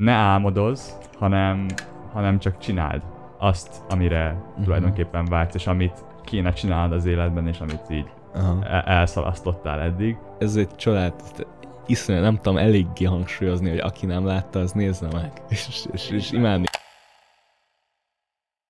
ne álmodozz, hanem, hanem csak csináld azt, amire uh-huh. tulajdonképpen vágysz, és amit kéne csinálnod az életben, és amit így Aha. el- elszalasztottál eddig. Ez egy család, iszonyú, nem tudom eléggé hangsúlyozni, hogy aki nem látta, az nézze meg. És, és, és imádni.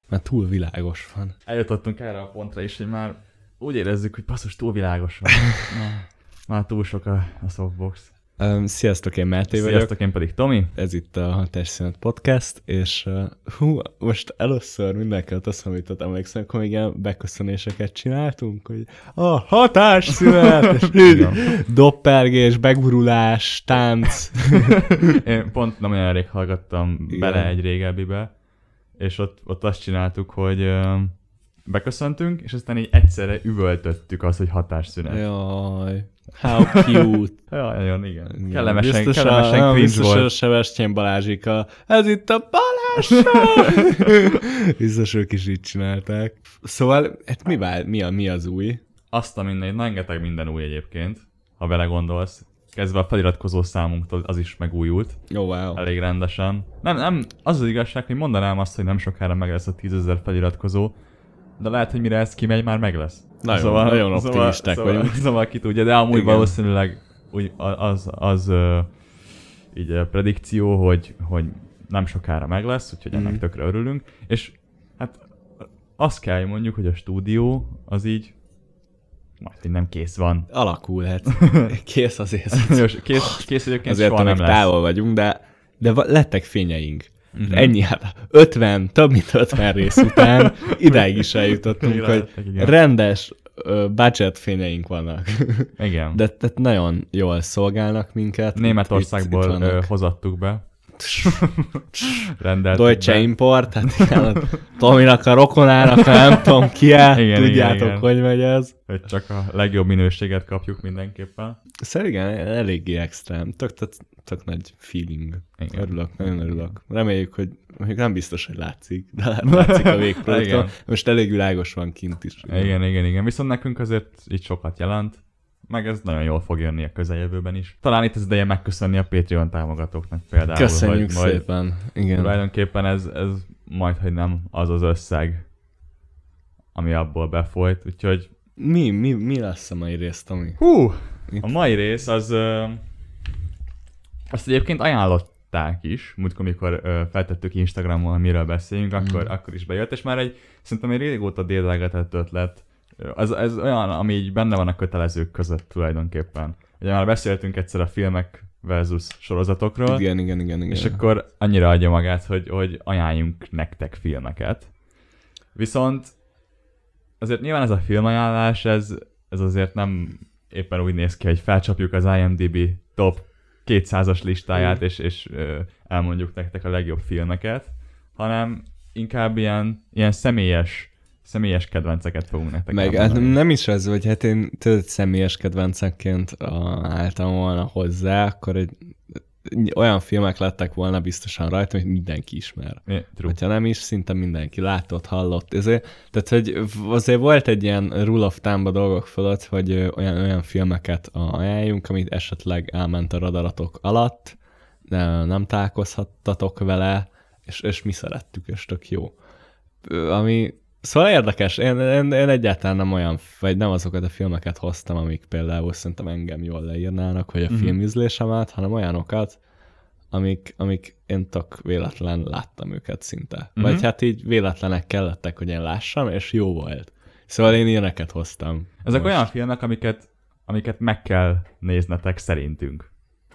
Mert túl világos van. Eljutottunk erre a pontra is, hogy már úgy érezzük, hogy basszus, túl világos van. már, már túl sok a, a softbox. Um, sziasztok, én Máté vagyok. Sziasztok, én pedig Tomi. Ez itt a Hatásszünet Podcast, és uh, hú, most először mindenkit azt említett, emlékszem, még ilyen beköszönéseket csináltunk, hogy a hatásszünet, és Igen. doppergés, begurulás, tánc. Én pont nem olyan rég hallgattam Igen. bele egy régebbibe, és ott, ott azt csináltuk, hogy ö, beköszöntünk, és aztán így egyszerre üvöltöttük azt, hogy hatásszünet. Jaj, how cute. Ja, nagyon, igen. Igen. Kellemesen, Biztos a- kellemesen nem, cringe biztos a volt. Sebestyén Balázsika. Ez itt a Balázs! Biztos ők is így csinálták. Szóval, hát mi, vál, mi, a, mi az új? Azt a minden, rengeteg minden új egyébként, ha vele gondolsz. Kezdve a feliratkozó számunktól az is megújult, Oh, wow. elég rendesen. Nem, nem, az az igazság, hogy mondanám azt, hogy nem sokára meg lesz a 10.000 feliratkozó, de lehet, hogy mire ez kimegy, már meg lesz. Nagyon- nagyon optimisták szóval, vagyunk. Szóval, szóval ki tudja, de amúgy Igen. valószínűleg úgy, az, az ö, így a predikció, hogy, hogy nem sokára meg lesz, úgyhogy ennek Mhm. tökre örülünk. És hát azt kell, mondjuk, hogy a stúdió az így majd, hogy nem kész van. Alakulhat. Kész azért. Kész, kész egyébként Azért soha nem lesz. távol vagyunk, de, de lettek fényeink. Uh-huh. Ennyi, hát 50, több mint 50 rész után idáig is eljutottunk, hogy igen. rendes budget fényeink vannak. Igen. De tehát nagyon jól szolgálnak minket. Németországból Itt- itt hozattuk be. Rendeltük Deutsche. Import, hát igen, Tominak a rokonának, nem tudom ki -e, Igen, tudjátok, igen, igen. hogy megy ez. Hogy csak a legjobb minőséget kapjuk mindenképpen. Szóval igen, eléggé extrém, tök, tök, tök nagy feeling. Igen. Örülök, nagyon örülök. Reméljük, hogy mondjuk nem biztos, hogy látszik, de látszik a végprodukton. Igen. Most elég világos van kint is. Igen, igen, igen. Viszont nekünk azért így sokat jelent, meg ez nagyon jól fog jönni a közeljövőben is. Talán itt az ideje megköszönni a Patreon támogatóknak például. Köszönjük hogy majd szépen. Igen. Tulajdonképpen ez, ez majd, hogy nem az az összeg, ami abból befolyt, úgyhogy Mi, mi, mi lesz a mai rész, Tomi? hú, Itt- a mai rész az ö, azt egyébként ajánlották is, múltkor, amikor ö, feltettük Instagramon, miről beszéljünk, akkor, Mhm. akkor is bejött, és már egy, szerintem egy régóta dédelgetett ötlet. Az, ez olyan, ami így benne van a kötelezők között tulajdonképpen. Ugye már beszéltünk egyszer a filmek versus sorozatokról, Igen, igen, igen, igen. és akkor annyira adja magát, hogy, hogy ajánljunk nektek filmeket. Viszont azért nyilván ez a filmajánlás, ez, ez azért nem éppen úgy néz ki, hogy felcsapjuk az IMDb top 200-as listáját, és, és ö, elmondjuk nektek a legjobb filmeket, hanem inkább ilyen, ilyen személyes, személyes kedvenceket fogunk nektek Meg hát nem is az, hogy hát én tudod, személyes kedvencekként a, álltam volna hozzá, akkor egy, olyan filmek lettek volna biztosan rajta, hogy mindenki ismer. True. Hogyha nem is, szinte mindenki látott, hallott. Ezért, tehát, hogy azért volt egy ilyen rule of thumb dolgok fölött, hogy olyan, olyan filmeket ajánljunk, amit esetleg elment a radaratok alatt, de nem találkozhattatok vele, és, és mi szerettük, és tök jó. Ami Szóval érdekes, én, én, én egyáltalán nem olyan, vagy nem azokat a filmeket hoztam, amik például szerintem engem jól leírnának, vagy a Mhm. mm-hmm. filmízlésemet, hanem olyanokat, amik, amik én tök véletlen láttam őket szinte. Mhm. Mm-hmm. Vagy hát így véletlenek kellettek, hogy én lássam, és jó volt. Szóval én ilyeneket hoztam. Ezek most. olyan filmek, amiket, amiket meg kell néznetek szerintünk.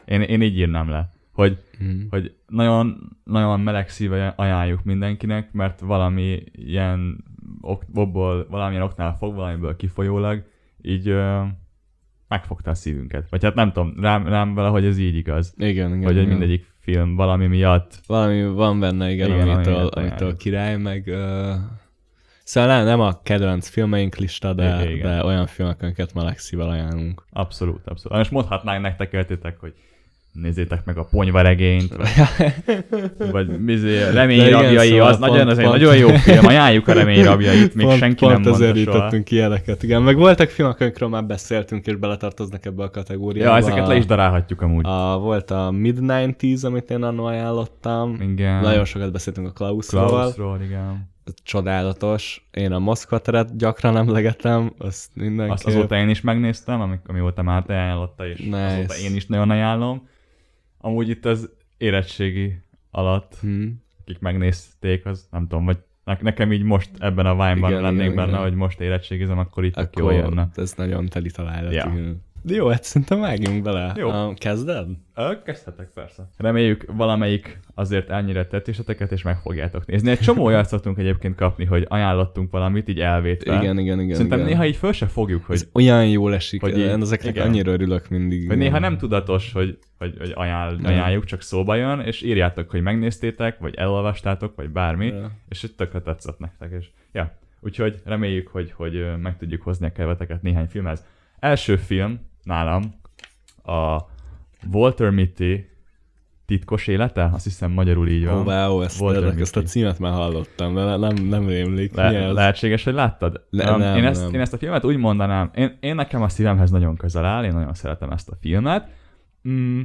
Én, én így írnám le, hogy, Mm. hogy nagyon, nagyon meleg szíve ajánljuk mindenkinek, mert valami ilyen ok, okból, valamilyen oknál fog, valamiből kifolyólag, így ö, megfogta a szívünket. Vagy hát nem tudom, rám, rám valahogy ez így igaz. Igen, igen. hogy igen. mindegyik film valami miatt Valami van benne, igen, Igen, amitől, amitől ajánljuk. király, meg... Uh... Szóval nem, nem a kedvenc filmeink lista, de, Igen, igen. de olyan filmek, amiket meleg szívvel ajánlunk. abszolút, abszolút. Most mondhatnánk nektek, értitek, hogy nézzétek meg a ponyvaregényt, vagy bizé, remény De igen, rabjai, szóval az pont- nagyon, az pont- nagyon jó film, ajánljuk a remény rabjait, még pont, senki pont nem mondta ezért soha. ilyeneket, igen. Meg voltak filmek, amikről már beszéltünk, és beletartoznak ebbe a kategóriába. Ja, ezeket le is darálhatjuk amúgy. A, volt a Mid-90s, amit én annól ajánlottam. Igen. Nagyon sokat beszéltünk a Klausról. Klausról, igen. Csodálatos. Én a Moszkva teret gyakran emlegetem, azt mindenképp. Azt azóta én is megnéztem, amik, amióta már te ajánlotta, és Nice. azóta én is nagyon ajánlom. Amúgy itt az érettségi alatt, Hm. akik megnézték, az nem tudom, vagy ne- nekem így most ebben a Vine-ban lennék igen, benne, igen. hogy most érettségizem, akkor itt Akkor jó jönne. ez nagyon teli találat. Ja. igen. Jó, hát szerintem vágjunk bele. Jó. A, kezded? Kezdhetek persze. Reméljük valamelyik azért ennyire tetéseteket, és meg fogjátok nézni. Egy csomó olyat szoktunk egyébként kapni, hogy ajánlottunk valamit, így elvétve. Igen, igen, igen. Szerintem igen. néha így föl se fogjuk, hogy, Ez olyan jól esik, hogy én ezeknek igen. annyira örülök mindig. hogy néha nem tudatos, hogy, hogy, hogy ajánl, Nem. ajánljuk, csak szóba jön, és írjátok, hogy megnéztétek, vagy elolvastátok, vagy bármi, Ja. és hogy tökre tetszett nektek. És, ja. Úgyhogy reméljük, hogy, hogy meg tudjuk hozni a keveteket néhány filmhez. Első film nálam a Walter Mitty titkos élete, azt hiszem magyarul így van. Ó, wow, ezt, Walter ezt a címet már hallottam, de nem, nem rémlik. Le- ez? lehetséges, hogy láttad? Le- Um, nem, én, ezt, nem. én ezt a filmet úgy mondanám, én, én nekem a szívemhez nagyon közel áll, én nagyon szeretem ezt a filmet. Mm,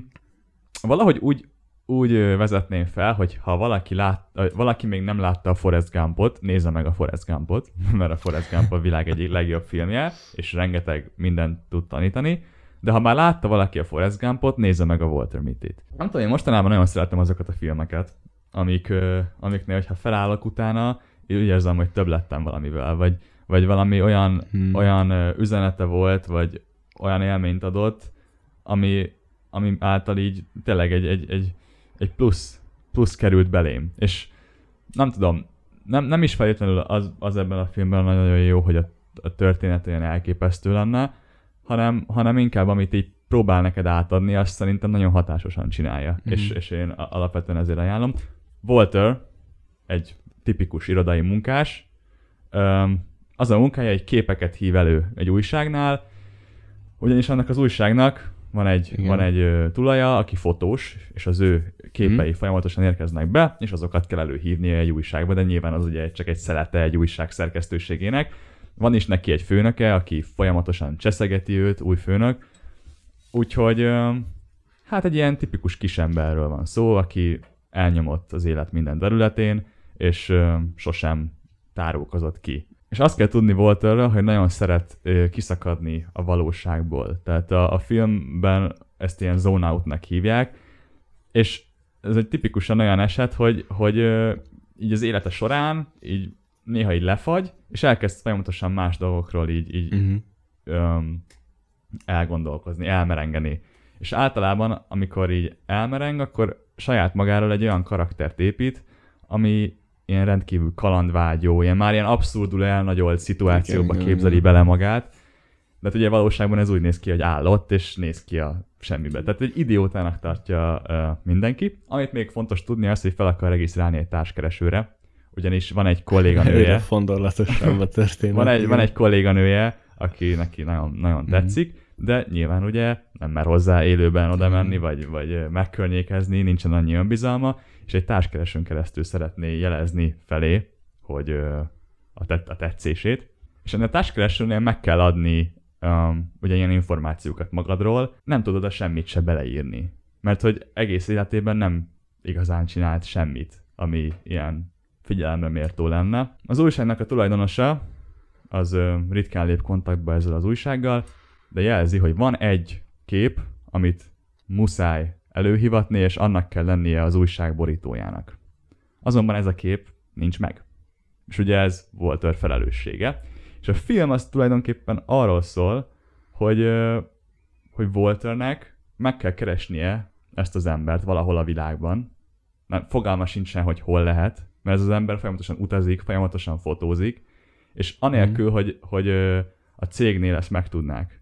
valahogy úgy, úgy vezetném fel, hogy ha valaki, lát, valaki még nem látta a Forrest Gumpot, nézze meg a Forrest Gumpot, mert a Forrest Gump a világ egyik legjobb filmje, és rengeteg mindent tud tanítani. De ha már látta valaki a Forrest Gumpot, nézze meg a Walter Mitty-t. Nem tudom, én mostanában nagyon szeretem azokat a filmeket, amik, amiknél, hogyha felállok utána, én úgy érzem, hogy több lettem valamivel, vagy, vagy valami olyan, Hmm. olyan üzenete volt, vagy olyan élményt adott, ami, ami által így tényleg egy, egy, egy, egy plusz, plusz került belém. És nem tudom, nem, nem is feltétlenül az, az ebben a filmben nagyon jó, hogy a, a történet olyan elképesztő lenne, hanem, hanem inkább amit így próbál neked átadni, azt szerintem nagyon hatásosan csinálja, Mhm. mm. és, és én alapvetően ezért ajánlom. Walter, egy tipikus irodai munkás, öm, az a munkája, egy képeket hív elő egy újságnál, ugyanis annak az újságnak van egy, Igen. van egy ö, tulaja, aki fotós, és az ő képei Mhm. folyamatosan érkeznek be, és azokat kell előhívnia egy újságba, de nyilván az ugye csak egy szelete egy újság szerkesztőségének. Van is neki egy főnöke, aki folyamatosan cseszegeti őt, új főnök, úgyhogy ö, hát egy ilyen tipikus kisemberről van szó, aki elnyomott az élet minden területén, és ö, sosem tárulkozott ki. És azt kell tudni Walterről, hogy nagyon szeret kiszakadni a valóságból. Tehát a, a filmben ezt ilyen zone outnak hívják, és ez egy tipikusan olyan eset, hogy, hogy így az élete során így néha így lefagy, és elkezd folyamatosan más dolgokról így, így Uh-huh. öm, elgondolkozni, elmerengeni. És általában, amikor így elmereng, akkor saját magáról egy olyan karaktert épít, ami ilyen rendkívül kalandvágyó, ilyen már ilyen abszurdul elnagyolt szituációba Igen, képzeli igen. bele magát. De hát ugye valóságban ez úgy néz ki, hogy állott, és néz ki a semmibe. Tehát egy idiótának tartja uh, mindenki. Amit még fontos tudni az, hogy fel akar regisztrálni egy társkeresőre, ugyanis van egy kolléganője, Egyre fondorlatosabb a történet. van egy, van egy kolléganője, aki neki nagyon, nagyon Mhm. tetszik, de nyilván ugye nem mer hozzá élőben oda menni, Mhm. vagy, vagy ö, megkörnyékezni, nincsen annyi önbizalma, és egy társkeresőn keresztül szeretné jelezni felé, hogy a, tet- a tetszését. És ennél a társkeresőnél meg kell adni um, ugye ilyen információkat magadról, nem tudod a semmit se beleírni. Mert hogy egész életében nem igazán csinált semmit, ami ilyen figyelemre méltó lenne. Az újságnak a tulajdonosa az ö, ritkán lép kontaktba ezzel az újsággal, de jelzi, hogy van egy kép, amit muszáj előhivatni, és annak kell lennie az újság borítójának. Azonban ez a kép nincs meg. És ugye ez Walter felelőssége. És a film az tulajdonképpen arról szól, hogy, hogy Walternek meg kell keresnie ezt az embert valahol a világban. Nem, fogalma sincsen, hogy hol lehet, mert ez az ember folyamatosan utazik, folyamatosan fotózik, és anélkül, mm. hogy, hogy a cégnél ezt megtudnák,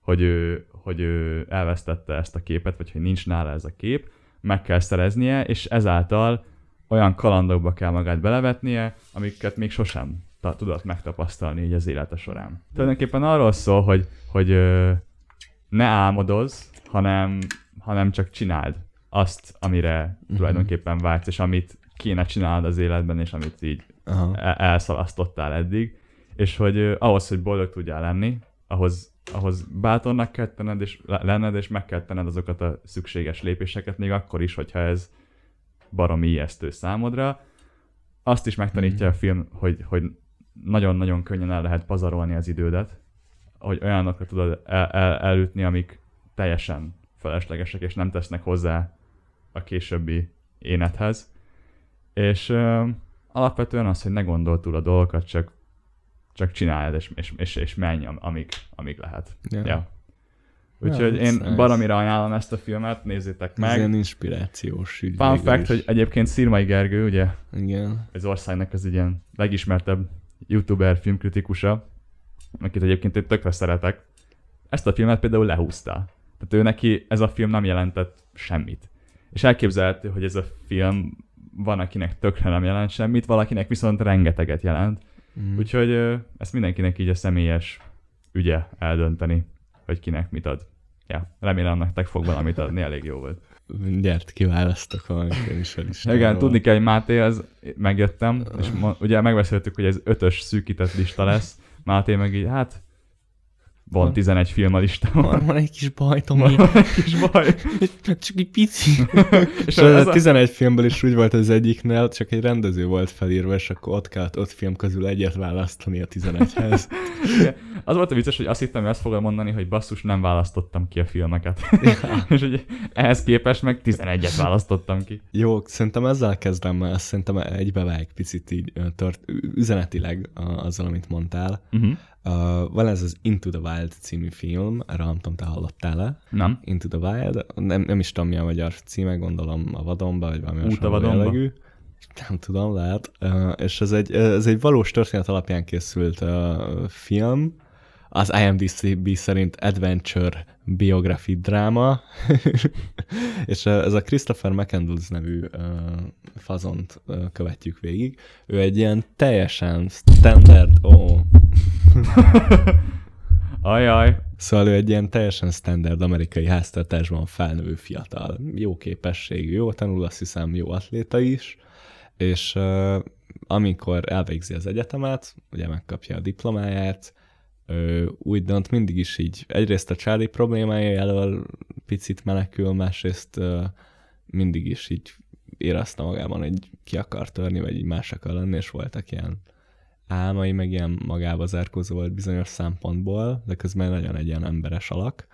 hogy ő, hogy ő elvesztette ezt a képet, vagy hogy nincs nála ez a kép, meg kell szereznie, és ezáltal olyan kalandokba kell magát belevetnie, amiket még sosem ta- tudott megtapasztalni így az élete során. Tulajdonképpen arról szól, hogy, hogy ö, ne álmodozz, hanem, hanem csak csináld azt, amire Mhm. tulajdonképpen vágysz, és amit kéne csinálnod az életben, és amit így Aha. el- elszalasztottál eddig, és hogy ö, ahhoz, hogy boldog tudjál lenni, ahhoz, ahhoz bátornak kell tenned, és le- lenned, és meg kell tenned azokat a szükséges lépéseket, még akkor is, hogyha ez baromi ijesztő számodra. Azt is megtanítja Mhm. a film, hogy, hogy nagyon-nagyon könnyen el lehet pazarolni az idődet, hogy olyanokra tudod el, el, elütni, amik teljesen feleslegesek, és nem tesznek hozzá a későbbi énethez. És ö, alapvetően az, hogy ne gondol túl a dolgokat, csak, csak csináld, és, és, és, és menj, am- amíg, amíg lehet. Ja. Ja. Úgyhogy Ja, én nice. baromira ajánlom ezt a filmet, nézzétek Ez meg. ilyen inspirációs ügy. Fun fact, is. hogy egyébként Szirmai Gergő, ugye Igen. az országnak az egy ilyen legismertebb youtuber filmkritikusa, akit egyébként én tökre szeretek, ezt a filmet például lehúzta. Tehát ő neki ez a film nem jelentett semmit. És elképzelhető, hogy ez a film van, akinek tökre nem jelent semmit, valakinek viszont rengeteget jelent. Mm. Úgyhogy ezt mindenkinek így a személyes ügye eldönteni, hogy kinek mit ad. Ja, remélem nektek fog valamit adni, elég jó volt. Gyert, kiválasztok valamit én is el is. Igen, tudni kell, hogy Máté, az megjöttem, és ma, ugye megbeszéltük, hogy ez ötös szűkített lista lesz. Máté meg így, hát van Van. 11 film a listámon. Van, van egy kis baj, Tomi. Van egy kis baj. Csak egy pici. És a a- 11 filmből is úgy volt az egyiknél, csak egy rendező volt felírva, és akkor ott kellett öt film közül egyet választani a 11-hez. Az volt a vicces, hogy azt hittem, hogy azt fogod mondani, hogy basszus, nem választottam ki a filmeket. és hogy ehhez képest meg 11-et választottam ki. Jó, szerintem ezzel kezdem, mert szerintem egybevág picit így tört, üzenetileg azzal, amit mondtál. Uh-huh. Uh, van ez az Into the Wild című film, erre nem tudom, te hallottál-e? Nem. Into the Wild, nem, nem is tudom mi a magyar címe, gondolom a vadonba, vagy valami Út a vadonba? jellegű. Nem tudom, lehet. Uh, és ez egy, ez egy valós történet alapján készült uh, film, az IMDb szerint Adventure Biography Dráma, és ez a Christopher McCandles nevű uh, fazont uh, követjük végig. Ő egy ilyen teljesen standard, ó, oh, Ajaj. Szóval ő egy ilyen teljesen standard amerikai háztartásban felnövő fiatal. Jó képességű, jó tanul, azt hiszem jó atléta is, és uh, amikor elvégzi az egyetemet, ugye megkapja a diplomáját, ő úgy dönt mindig is így egyrészt a családi problémája elől picit menekül, másrészt uh, mindig is így érezte magában, hogy ki akar törni, vagy így más akar lenni, és voltak ilyen álmai, meg ilyen magába zárkózó volt bizonyos szempontból, de közben nagyon egy ilyen emberes alak.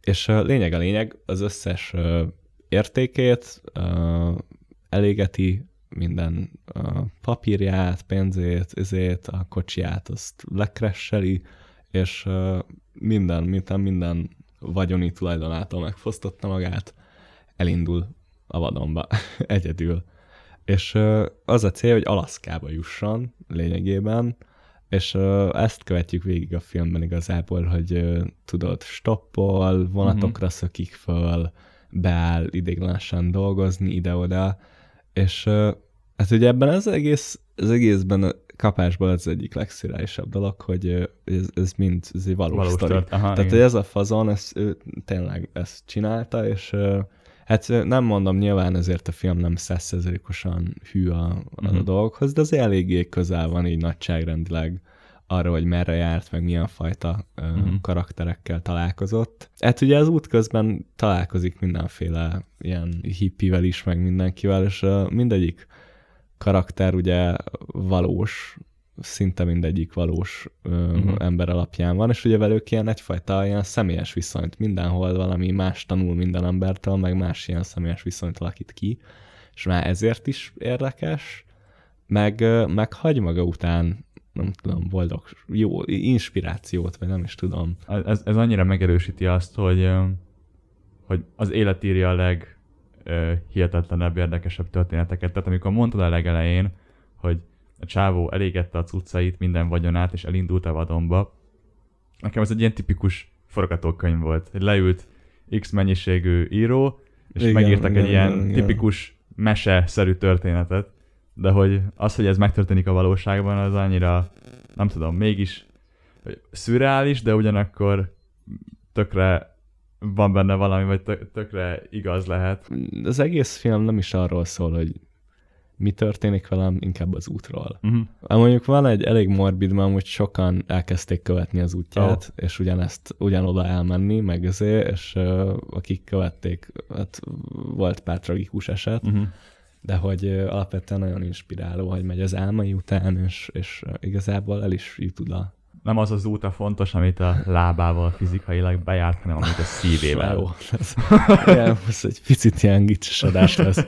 És lényeg a lényeg, az összes értékét elégeti, minden papírját, pénzét, ezét, a kocsiját, azt lekresseli, és minden, minden, minden vagyoni tulajdonától megfosztotta magát, elindul a vadonba egyedül. És az a cél, hogy Alaszkába jusson lényegében, és ezt követjük végig a filmben igazából, hogy tudod, stoppol, vonatokra szökik föl, beáll idéglenesen dolgozni ide-oda, és hát ugye ebben az egész, az egészben kapásból az egyik legszürálisabb dolog, hogy ez, ez mind ez egy valós, Valós valós sztori. tört. Aha, Tehát, igen. hogy ez a fazon, ez, ő tényleg ezt csinálta, és hát nem mondom, nyilván ezért a film nem százszerzelékosan hű a, a Mhm. dolgokhoz, de az eléggé közel van így nagyságrendileg arra, hogy merre járt, meg milyen fajta ö, Mhm. karakterekkel találkozott. Hát ugye az út közben találkozik mindenféle ilyen hippivel is, meg mindenkivel, és ö, mindegyik karakter ugye valós, szinte mindegyik valós ö, uh-huh. ember alapján van, és ugye velük ilyen egyfajta ilyen személyes viszonyt, mindenhol valami más tanul minden embertől, meg más ilyen személyes viszonyt alakít ki, és már ezért is érdekes, meg, meg hagy maga után, nem tudom, boldog, jó inspirációt, vagy nem is tudom. ez, ez annyira megerősíti azt, hogy, hogy az élet írja a leg hihetetlenebb, érdekesebb történeteket. Tehát amikor mondtad a legelején, hogy a csávó elégette a cuccait, minden vagyonát, és elindult a vadonba, nekem ez egy ilyen tipikus forgatókönyv volt, leült X mennyiségű író, és Igen, megírtak igen, egy ilyen igen, tipikus mese-szerű történetet, de hogy az, hogy ez megtörténik a valóságban, az annyira, nem tudom, mégis szürreális, de ugyanakkor tökre van benne valami, vagy tök, tökre igaz lehet. Az egész film nem is arról szól, hogy mi történik velem, inkább az útról. Uh-huh. Mondjuk van egy elég morbid, mert amúgy sokan elkezdték követni az útját, oh. és ugyanezt, ugyanoda elmenni, meg azért, és uh, akik követték, hát volt pár tragikus eset, uh-huh. de hogy uh, alapvetően nagyon inspiráló, hogy megy az álmai után, és, és igazából el is jut oda nem az az út a fontos, amit a lábával fizikailag bejárt, hanem amit a szívével. Jó, ez, igen, ez egy picit ilyen gicses adás lesz.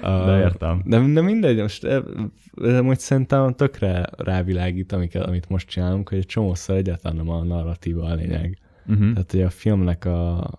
De értem. De, de mindegy, most most szerintem tökre rávilágít, amiket, amit most csinálunk, hogy egy csomószor egyáltalán nem a narratíva a lényeg. Uh-huh. Tehát, hogy a filmnek a,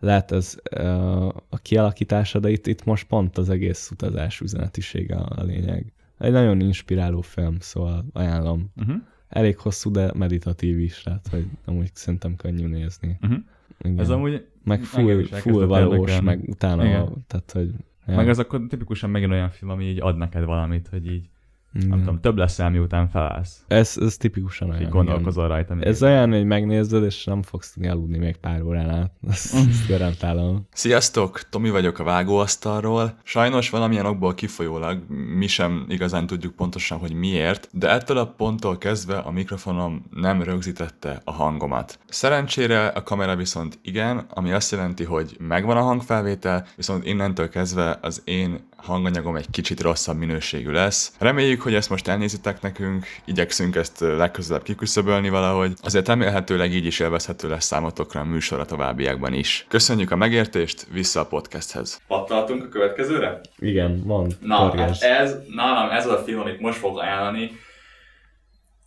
lehet ez a, a kialakítása, de itt, itt most pont az egész utazás üzenetisége a lényeg. Egy nagyon inspiráló film, szóval ajánlom. Uh-huh elég hosszú, de meditatív is, tehát hogy amúgy szerintem könnyű nézni. Uh-huh. Igen. Ez amúgy meg full, full valós, meg utána, Igen. tehát hogy... Ja. Meg ez akkor tipikusan megint olyan film, ami így ad neked valamit, hogy így igen. Nem tudom, több leszel, miután felállsz. Ez, ez tipikusan olyan. Így gondolkozol igen. rajta. Ez olyan, hogy megnézed, és nem fogsz tudni aludni még pár órán át. Ezt, ezt garantálom. Sziasztok! Tomi vagyok a vágóasztalról. Sajnos valamilyen okból kifolyólag mi sem igazán tudjuk pontosan, hogy miért, de ettől a ponttól kezdve a mikrofonom nem rögzítette a hangomat. Szerencsére a kamera viszont igen, ami azt jelenti, hogy megvan a hangfelvétel, viszont innentől kezdve az én hanganyagom egy kicsit rosszabb minőségű lesz. Reméljük, hogy ezt most elnézitek nekünk, igyekszünk ezt legközelebb kiküszöbölni valahogy, azért remélhetőleg így is élvezhető lesz számotokra a műsor a továbbiakban is. Köszönjük a megértést, vissza a podcasthez. Pattaltunk a következőre? Igen, van. Na, hát ez, nálam ez az a film, amit most fog ajánlani.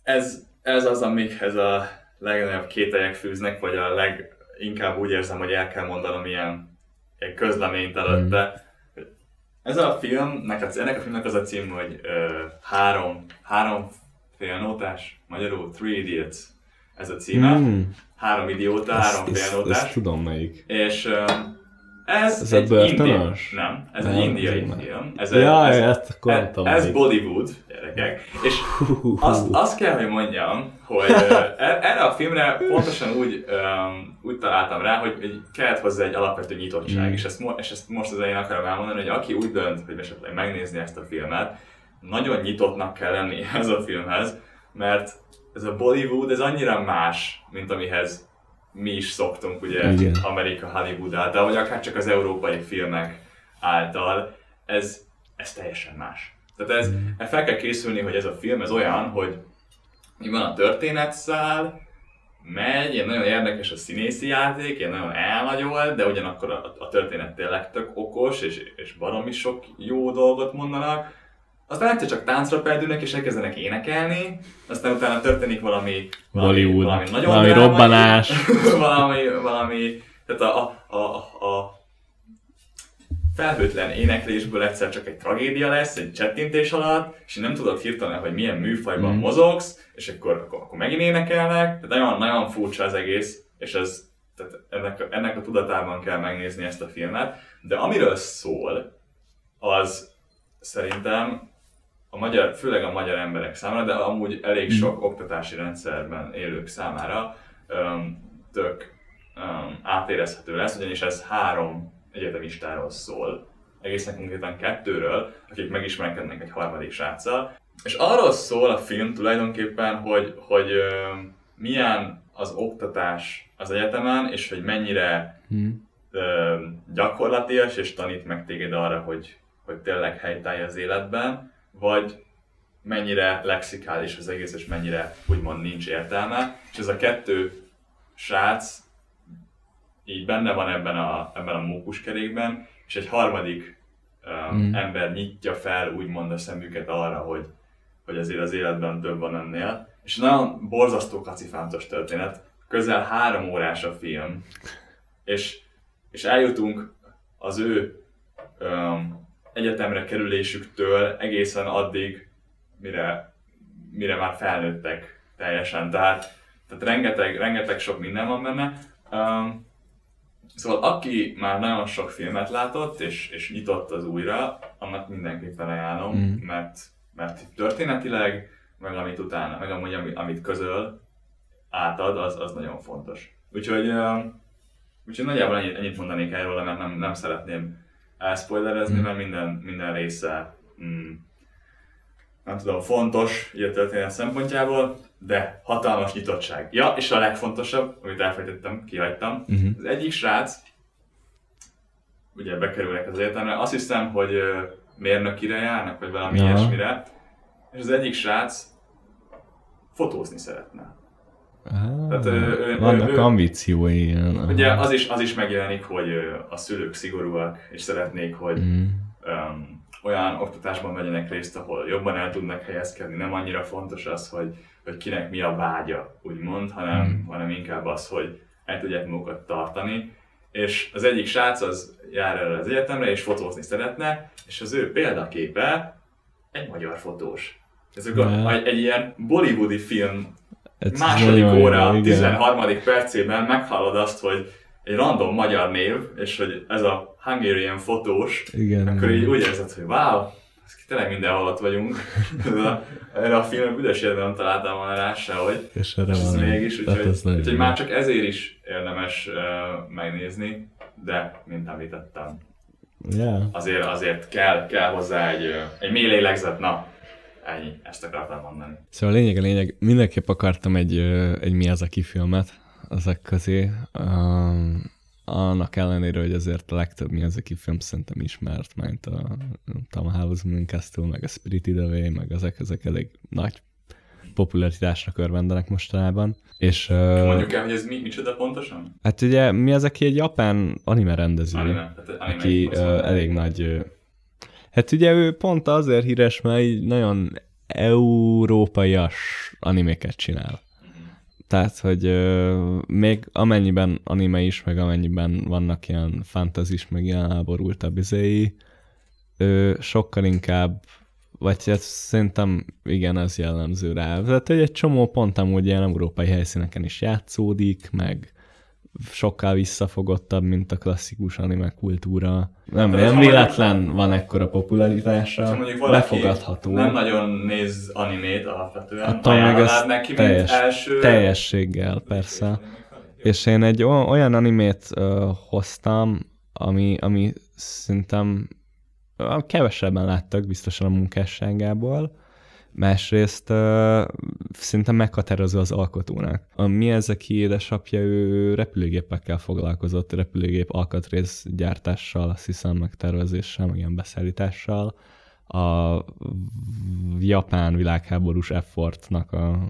Ez, ez az, amikhez a legnagyobb kételyek fűznek, vagy a leginkább úgy érzem, hogy el kell mondanom ilyen, ilyen közleményt előtte. Mm ez a filmnek, a, ennek a filmnek az a cím, hogy uh, három, három félnótás, magyarul Three Idiots, ez a címe. Mm. Három idióta, ezt, három félnótás. Ezt tudom melyik. És uh, ez, ez egy indiai, nem, ez nem, egy indiai nem. film. Ez, ja, ez, ez, akkor ez, ez Bollywood, gyerekek. És azt, azt kell, hogy mondjam, hogy e- erre a filmre pontosan úgy, úgy találtam rá, hogy, kellett hozzá egy alapvető nyitottság, mm. és, ezt, és ezt most az én akarom elmondani, hogy aki úgy dönt, hogy esetleg megnézni ezt a filmet, nagyon nyitottnak kell lenni ez a filmhez, mert ez a Bollywood, ez annyira más, mint amihez mi is szoktunk, ugye, Igen. Amerika Hollywood által, vagy akár csak az európai filmek által, ez, ez teljesen más. Tehát ez, fel kell készülni, hogy ez a film ez olyan, hogy mi van a történetszál, megy, ilyen nagyon érdekes a színészi játék, ilyen nagyon elnagyol, de ugyanakkor a, a történet tényleg tök okos, és, és baromi sok jó dolgot mondanak. Aztán egyszer csak táncra perdülnek, és elkezdenek énekelni, aztán utána történik valami, valami, valami nagyon valami robbanás, valami, valami, tehát a, a, a, a felhőtlen éneklésből egyszer csak egy tragédia lesz, egy csettintés alatt, és nem tudod hirtelen, hogy milyen műfajban mm. mozogsz, és akkor, akkor, akkor megint énekelnek, tehát nagyon, nagyon furcsa az egész, és ez, tehát ennek, ennek a tudatában kell megnézni ezt a filmet, de amiről szól, az szerintem a magyar, főleg a magyar emberek számára, de amúgy elég mhm. sok oktatási rendszerben élők számára öm, tök öm, átérezhető lesz, ugyanis ez három egyetemistáról szól, egészen konkrétan kettőről, akik megismerkednek egy harmadik sráccal. És arról szól a film tulajdonképpen, hogy, hogy ö, milyen az oktatás az egyetemen, és hogy mennyire hmm. ö, gyakorlatias, és tanít meg téged arra, hogy, hogy tényleg helytállj az életben, vagy mennyire lexikális az egész, és mennyire úgymond nincs értelme. És ez a kettő srác így benne van ebben a, ebben a mókuskerékben, és egy harmadik um, mm. ember nyitja fel úgymond a szemüket arra, hogy, hogy azért az életben több van ennél. És nagyon borzasztó kacifántos történet, közel három órás a film, és, és eljutunk az ő um, egyetemre kerülésüktől egészen addig, mire, mire már felnőttek teljesen. Tehát, tehát rengeteg, rengeteg sok minden van benne. Um, Szóval aki már nagyon sok filmet látott, és, és nyitott az újra, annak mindenképpen ajánlom, mm. mert, mert történetileg, meg amit utána, meg amúgy, amit közöl, átad, az, az nagyon fontos. Úgyhogy Úgyhogy nagyjából ennyit, ennyit mondanék erről, mert nem, nem szeretném elspoilerezni, Mm. mert minden, minden része mm, nem tudom, fontos így a történet szempontjából, de hatalmas nyitottság. Ja, és a legfontosabb, amit elfelejtettem, kihagytam, Uh-huh. az egyik srác, ugye bekerülnek az egyetemre, azt hiszem, hogy mérnökire járnak, vagy valami Aha. ilyesmire, és az egyik srác fotózni szeretne. Tehát, ö, ő- Vannak ő- ő- ambíciói. Ugye az is, az is megjelenik, hogy a szülők szigorúak, és szeretnék, hogy Mm. um, olyan oktatásban vegyenek részt, ahol jobban el tudnak helyezkedni. Nem annyira fontos az, hogy, hogy kinek mi a vágya, úgymond, hanem, Mm. hanem inkább az, hogy el tudják magukat tartani. És az egyik srác az jár erre az egyetemre, és fotózni szeretne, és az ő példaképe egy magyar fotós. Ez a, egy, ilyen bollywoodi film Ez második nagyon jó, óra, igen. 13. percében meghallod azt, hogy egy random magyar név, és hogy ez a Hungarian fotós, Igen, akkor igen. így úgy érzed, hogy wow, tényleg mindenhol ott vagyunk. A- Erre a filmre büdös nem találtam volna rá sehogy. És erre És ez van. mégis, úgyhogy, nagyon úgyhogy jó. már csak ezért is érdemes uh, megnézni, de, mint említettem, Yeah. azért, azért kell, kell hozzá egy, egy mély lélegzet, na, ennyi, ezt akartam mondani. Szóval a lényeg a lényeg, mindenképp akartam egy, egy Miyazaki filmet ezek közé. Um, annak ellenére, hogy azért a legtöbb Miyazaki film szerintem ismert, mint a, a House Moon Castle, meg a Spirited Away, meg ezek, ezek elég nagy popularitásra körvendenek mostanában. És Mondjuk el, hogy ez mi, micsoda pontosan? hát ugye Miyazaki egy japán anime rendező Anime. Tehát anime aki mondom. elég nagy... Hát ugye ő pont azért híres, mert így nagyon európaias animéket csinál. Tehát, hogy ö, még amennyiben anime is, meg amennyiben vannak ilyen fantazis, meg ilyen elborultabb izéi, ő sokkal inkább, vagy hát szerintem igen, ez jellemző rá. Tehát, hogy egy csomó pont amúgy ilyen európai helyszíneken is játszódik, meg sokkal visszafogottabb, mint a klasszikus anime kultúra. Nem, Hát, nem mondjuk- véletlen van ekkora popularitása, befogadható. nem nagyon néz animét alapvetően, Attól meg ajánlanád ez neki, mint teljes, első... teljességgel, persze. És én egy olyan animét ö, hoztam, ami, ami szerintem kevesebben láttak biztosan a munkásságából, másrészt ö, szinte meghatározó az alkotónak. A mi ezek édesapja, ő repülőgépekkel foglalkozott, repülőgép alkatrész gyártással, azt hiszem, megtervezéssel, meg ilyen beszállítással. A japán világháborús effortnak a,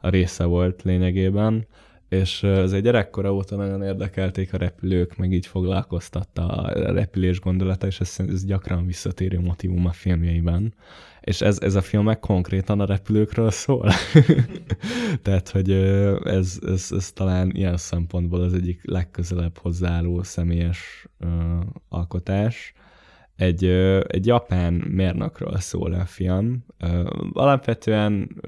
a része volt lényegében, és egy gyerekkora óta nagyon érdekelték a repülők, meg így foglalkoztatta a repülés gondolata, és ez, ez gyakran visszatérő motivum a filmjeiben. És ez, ez a film meg konkrétan a repülőkről szól. Tehát, hogy ez, ez, ez talán ilyen szempontból az egyik legközelebb hozzáálló személyes ö, alkotás. Egy, egy japán mérnökről szól a film. Alapvetően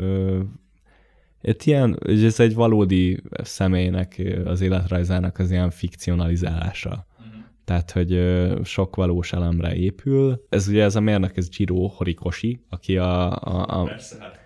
egy ilyen, ez egy valódi személynek, az életrajzának az ilyen fikcionalizálása. Tehát, hogy sok valós elemre épül. Ez ugye ez a mérnök, ez Jiro Horikoshi, aki a, a, a Persze, hát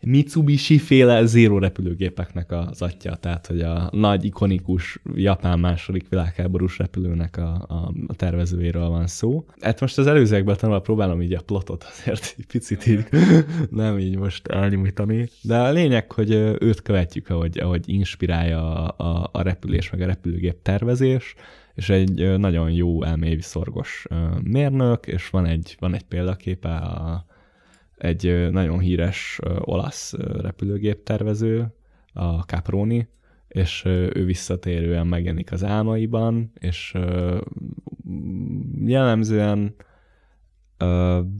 tudom. Mitsubishi féle zéró repülőgépeknek az atya, tehát hogy a nagy ikonikus japán második világháborús repülőnek a, a, a tervezőjéről van szó. Hát most az előzőekben tanulva próbálom így a plotot azért egy picit így nem így most elnyújtani, de a lényeg, hogy őt követjük, ahogy, ahogy inspirálja a, a, a repülés meg a repülőgép tervezés, és egy nagyon jó elmélyviszorgos ö, mérnök, és van egy, van egy példaképe a, egy nagyon híres olasz repülőgép tervező, a Caproni, és ő visszatérően megjelenik az álmaiban, és jellemzően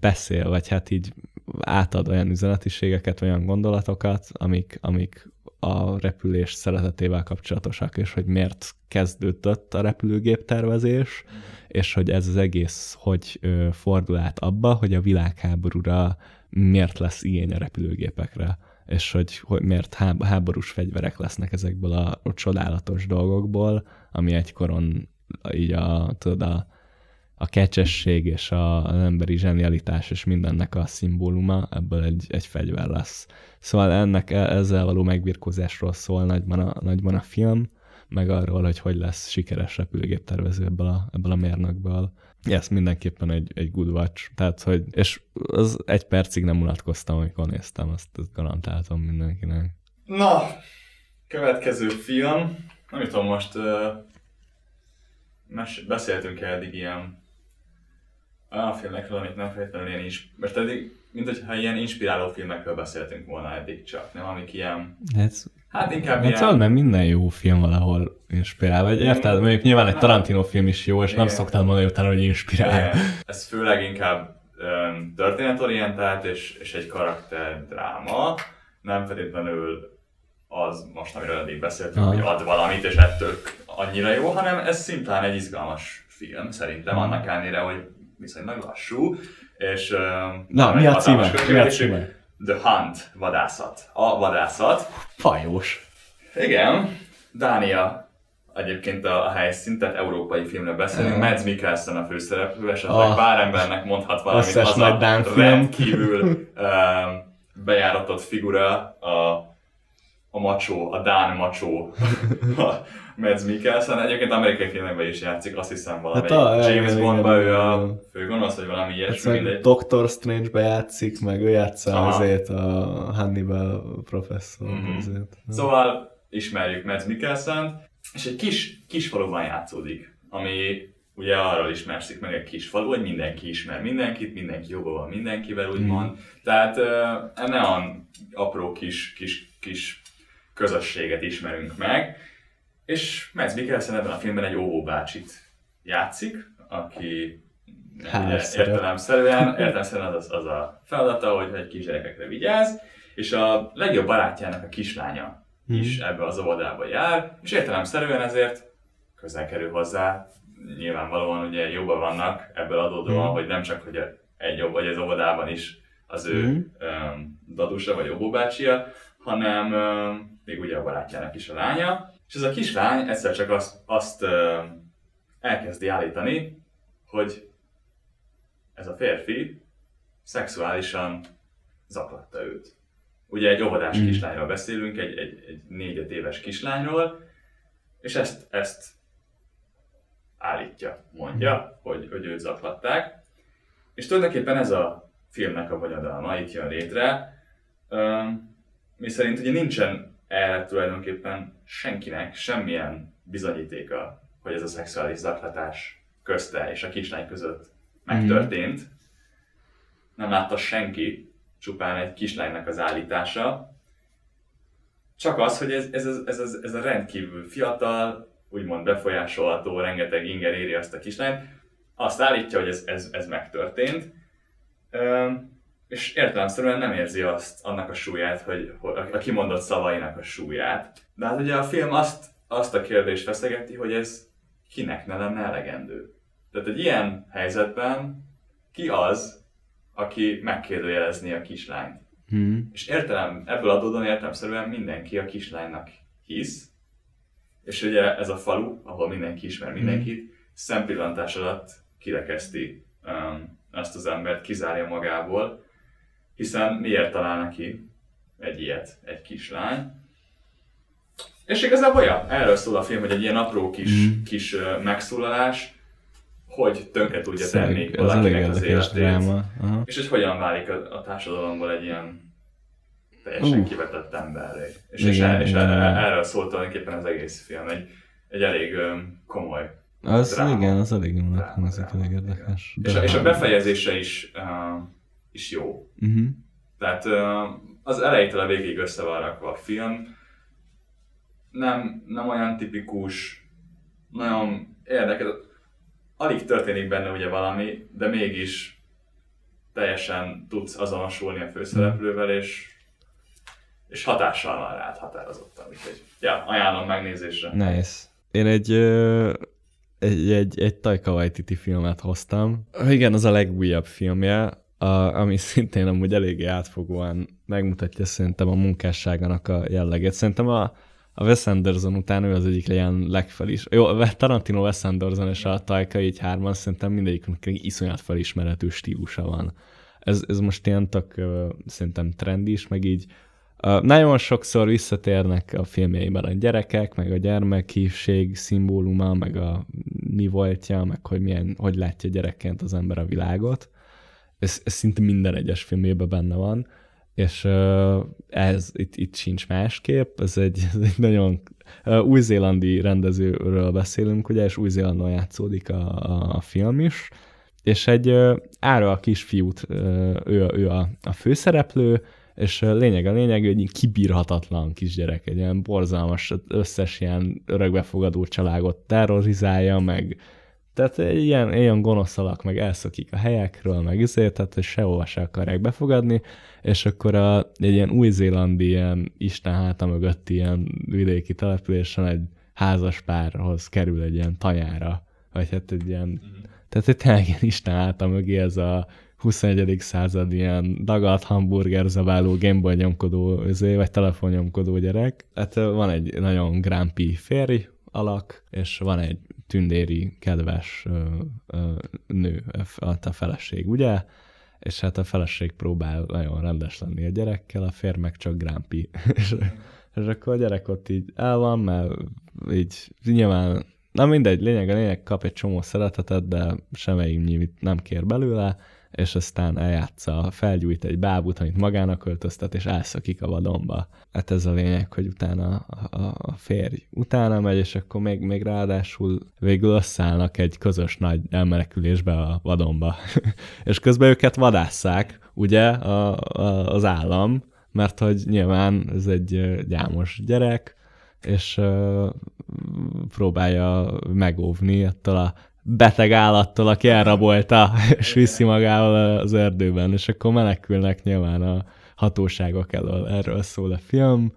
beszél, vagy hát így átad olyan üzenetiségeket, olyan gondolatokat, amik, amik a repülés szeretetével kapcsolatosak, és hogy miért kezdődött a repülőgép tervezés, és hogy ez az egész hogy fordul át abba, hogy a világháborúra miért lesz igény a repülőgépekre, és hogy, hogy miért há- háborús fegyverek lesznek ezekből a, a csodálatos dolgokból, ami egykoron így a, tudod, a, a kecsesség és a, az emberi zsenialitás és mindennek a szimbóluma, ebből egy, egy fegyver lesz. Szóval ennek e- ezzel való megbirkózásról szól nagyban a, nagyban a film, meg arról, hogy hogy lesz sikeres repülőgéptervező ebből a, ebből a mérnökből. Ez mindenképpen egy, egy good watch. Tehát, hogy, és az egy percig nem unatkoztam, amikor néztem, azt, azt garantáltam mindenkinek. Na, következő film. Nem tudom, most uh, mes- beszéltünk eddig ilyen olyan filmekről, amit nem feltétlenül ilyen is, mert eddig, mint hogyha ilyen inspiráló filmekről beszéltünk volna eddig csak, nem amik ilyen, Ez, hát inkább hát ilyen, szóval, mert minden jó film valahol inspirál, vagy érted? Mondjuk nyilván egy Tarantino film is jó, és nem Igen. szoktál mondani utána, hogy inspirál. Igen. Ez főleg inkább um, történetorientált és, és egy karakter dráma, nem feltétlenül az most, amiről eddig beszéltünk, Aha. hogy ad valamit, és ettől annyira jó, hanem ez szimplán egy izgalmas film, szerintem, annak ellenére, hogy viszonylag lassú, és um, Na, mi a címe? Mi a címe? The Hunt, vadászat. A vadászat. Fajós. Igen, Dánia egyébként a, a helyszín, tehát európai filmről beszélünk. Aha. Mads Mikkelsen a főszereplő, esetleg Ah. pár embernek mondhat valamit, Összes az a rendkívül um, bejáratott figura, a, a macsó, a Dán macsó, a Mads Mikkelsen. Egyébként amerikai filmekben is játszik, azt hiszem valamelyik Hát a- James Bondban ő a főgonosz, vagy valami ilyesmi, mindegy. Doctor Strange-be játszik, meg ő játsza azért a Hannibal professzor. Mhm. Azért. Szóval ismerjük Mads Mikkelsen, és egy kis, kis faluban játszódik, ami ugye arról ismerszik meg egy kis falu, hogy mindenki ismer mindenkit, mindenki jobban van mindenkivel, úgymond. Tehát uh, ne olyan apró kis, kis, kis közösséget ismerünk meg, és Mads Mikkelsen ebben a filmben egy óvóbácsit játszik, aki értelemszerűen, értelemszerűen az, az a feladata, hogy egy kisgyerekekre vigyáz, és a legjobb barátjának a kislánya is ebbe az óvodába jár, és értelemszerűen ezért közel kerül hozzá. Nyilvánvalóan ugye jobban vannak ebből adódóan, Mhm. hogy nem csak, hogy egy jobb, vagy az óvodában is az ő Mhm. um, dadusa vagy óvóbácsia, hanem um, még ugye a barátjának is a lánya. És ez a kislány egyszer csak azt, azt um, elkezdi állítani, hogy ez a férfi szexuálisan zaklatta őt. Ugye egy óvodás Mm. kislányról beszélünk, egy, egy, egy 4-5 éves kislányról, és ezt, ezt állítja, mondja, hogy, hogy őt zaklatták. És tulajdonképpen ez a filmnek a bonyodalma itt jön létre, mi szerint ugye nincsen erre tulajdonképpen senkinek semmilyen bizonyítéka, hogy ez a szexuális zaklatás közte és a kislány között megtörtént. Nem látta senki, csupán egy kislánynak az állítása. Csak az, hogy ez, ez, ez, ez, ez, a rendkívül fiatal, úgymond befolyásolható, rengeteg inger éri azt a kislányt, azt állítja, hogy ez, ez, ez megtörtént, és értelemszerűen nem érzi azt, annak a súlyát, hogy, a kimondott szavainak a súlyát. De hát ugye a film azt, azt a kérdést feszegeti, hogy ez kinek ne lenne elegendő. Tehát egy ilyen helyzetben ki az, aki megkérdőjelezni a kislányt? Hmm. És értelem, ebből adódóan értelemszerűen mindenki a kislánynak hisz, és ugye ez a falu, ahol mindenki ismer mindenkit, szempillantás alatt kirekeszti um, azt az embert, kizárja magából, hiszen miért talál neki egy ilyet, egy kislány. És igazából ja, erről szól a film, hogy egy ilyen apró kis, Mm. kis megszólalás, hogy tönkre tudja tenni elég valakinek az életét. És hogy hogyan válik a, a társadalomból egy ilyen teljesen Uh. kivetett emberré. És, Igen, és, er, és igen, igen. erről szólt tulajdonképpen az egész film. Egy, egy elég komoly. Az Dráma. igen, az elég Dráma, dráma, elég igen. érdekes. És a, és a befejezése is, uh, is jó. Uh-huh. Tehát az elejétől a végig össze van rakva a film. Nem, nem olyan tipikus, nagyon érdekes. Alig történik benne ugye valami, de mégis teljesen tudsz azonosulni a főszereplővel, és, és hatással van rád határozottan. Úgyhogy, ja, ajánlom megnézésre. Nice. Én egy, ö, egy, egy, egy Taika Waititi filmet hoztam. Igen, az a legújabb filmje, a, ami szintén amúgy eléggé átfogóan megmutatja szerintem a munkásságának a jellegét. Szerintem a, a Wes Anderson után ő az egyik ilyen legfelis... Jó, Tarantino, Wes Anderson és a Taika így hárman szerintem mindegyiknek egy iszonyat felismerhető stílusa van. Ez, ez most ilyen tök szerintem trendi is, meg így nagyon sokszor visszatérnek a filmjeiben a gyerekek, meg a gyermekhívség szimbóluma, meg a mi voltja, meg hogy milyen, hogy látja gyerekként az ember a világot. Ez, ez szinte minden egyes filmjében benne van, és ez itt, itt sincs másképp. Ez egy, ez egy nagyon új-zélandi rendezőről beszélünk, ugye, és új-zélandon játszódik a, a, film is, és egy ára a kisfiút, ő, ő a, a főszereplő, és lényeg a lényeg, hogy egy kibírhatatlan kisgyerek, egy ilyen borzalmas, összes ilyen örökbefogadó családot terrorizálja, meg tehát ilyen, ilyen gonosz alak, meg elszokik a helyekről, meg ezért, tehát hogy sehova se akarják befogadni, és akkor a, egy ilyen új-zélandi, ilyen Isten háta mögött ilyen vidéki településen egy házas párhoz kerül egy ilyen tanyára, vagy hát egy ilyen, mm. tehát egy tényleg ilyen Isten háta mögé ez a 21. század ilyen dagadt hamburger zabáló gameboy nyomkodó, vagy telefonnyomkodó gyerek. Hát van egy nagyon grumpy férj alak, és van egy tündéri, kedves ö, ö, nő, a feleség, ugye? És hát a feleség próbál nagyon rendes lenni a gyerekkel, a férj meg csak grumpy. és, és akkor a gyerek ott így el van, mert így nyilván, na mindegy, lényeg a lényeg, kap egy csomó szeretetet, de semmelyik nem kér belőle, és aztán eljátsza, felgyújt egy bábút, amit magának költöztet, és elszakik a vadonba. Hát ez a lényeg, hogy utána a, a, a férj utána megy, és akkor még, még ráadásul végül összeállnak egy közös nagy elmenekülésbe a vadonba. és közben őket vadásszák, ugye, a, a, az állam, mert hogy nyilván ez egy gyámos gyerek, és uh, próbálja megóvni ettől a beteg állattól, aki elrabolta, és viszi magával az erdőben, és akkor menekülnek nyilván a hatóságok elől. Erről szól a film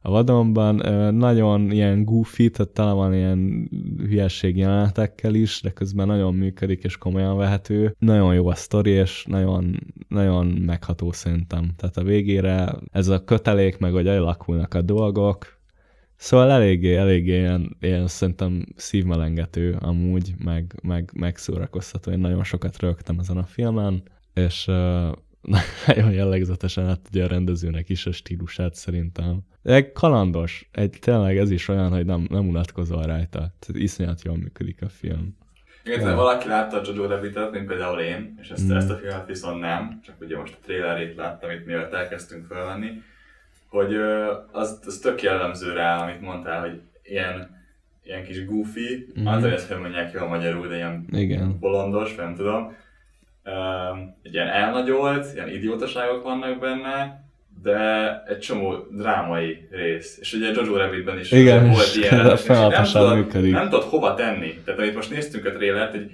a vadonban. Nagyon ilyen goofy, tehát tele van ilyen hülyeség jelenetekkel is, de közben nagyon működik és komolyan vehető. Nagyon jó a sztori, és nagyon, nagyon megható szerintem. Tehát a végére ez a kötelék, meg hogy alakulnak a dolgok, Szóval eléggé, eléggé ilyen, ilyen szerintem szívmelengető amúgy, meg, meg, meg szórakoztató. Én nagyon sokat rögtem ezen a filmen, és uh, nagyon jellegzetesen hát ugye a rendezőnek is a stílusát szerintem. Egy kalandos, egy, tényleg ez is olyan, hogy nem, nem unatkozol rajta. Tehát iszonyat jól működik a film. Igen, ja. valaki látta a Jojo Rabbitet, mint például én, és ezt, mm. ezt a filmet viszont nem, csak ugye most a trailerét láttam itt, mielőtt elkezdtünk felvenni hogy az, az tök jellemző rá, amit mondtál, hogy ilyen, ilyen kis goofy, mm-hmm. hát ezt hogy mondják jól magyarul, de ilyen Igen. bolondos, nem tudom. egy ilyen elnagyolt, ilyen idiótaságok vannak benne, de egy csomó drámai rész. És ugye Jojo Rabbitben is Igen, volt ilyen, és nem, tudod, nem tudod hova tenni. Tehát amit most néztünk a trélert, hogy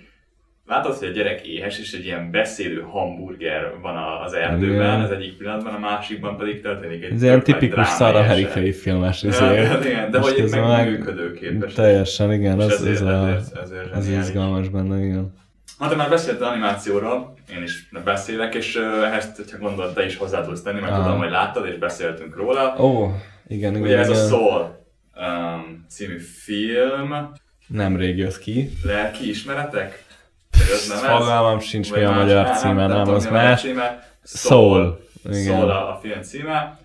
látod, hogy a gyerek éhes, és egy ilyen beszélő hamburger van az erdőben, az egyik pillanatban, a másikban pedig történik egy Ez ilyen tipikus Szara Herikei filmes ja, ja, igen, de hogy ez meg működőképes. Teljesen, igen, az, ezért, ez, a, ezért, ezért ez izgalmas benne, igen. Hát te már beszéltél animációról, én is beszélek, és ehhez, hogyha gondolod, te is hozzá tudsz tenni, mert ah. tudom, hogy láttad, és beszéltünk róla. Ó, oh, igen, igen. Ugye ez igen. a Soul um, című film. Nemrég jött ki. Lelki ismeretek? Fogalmam sincs, mi a magyar címe, nem, az más. Soul. Soul a, a film címe.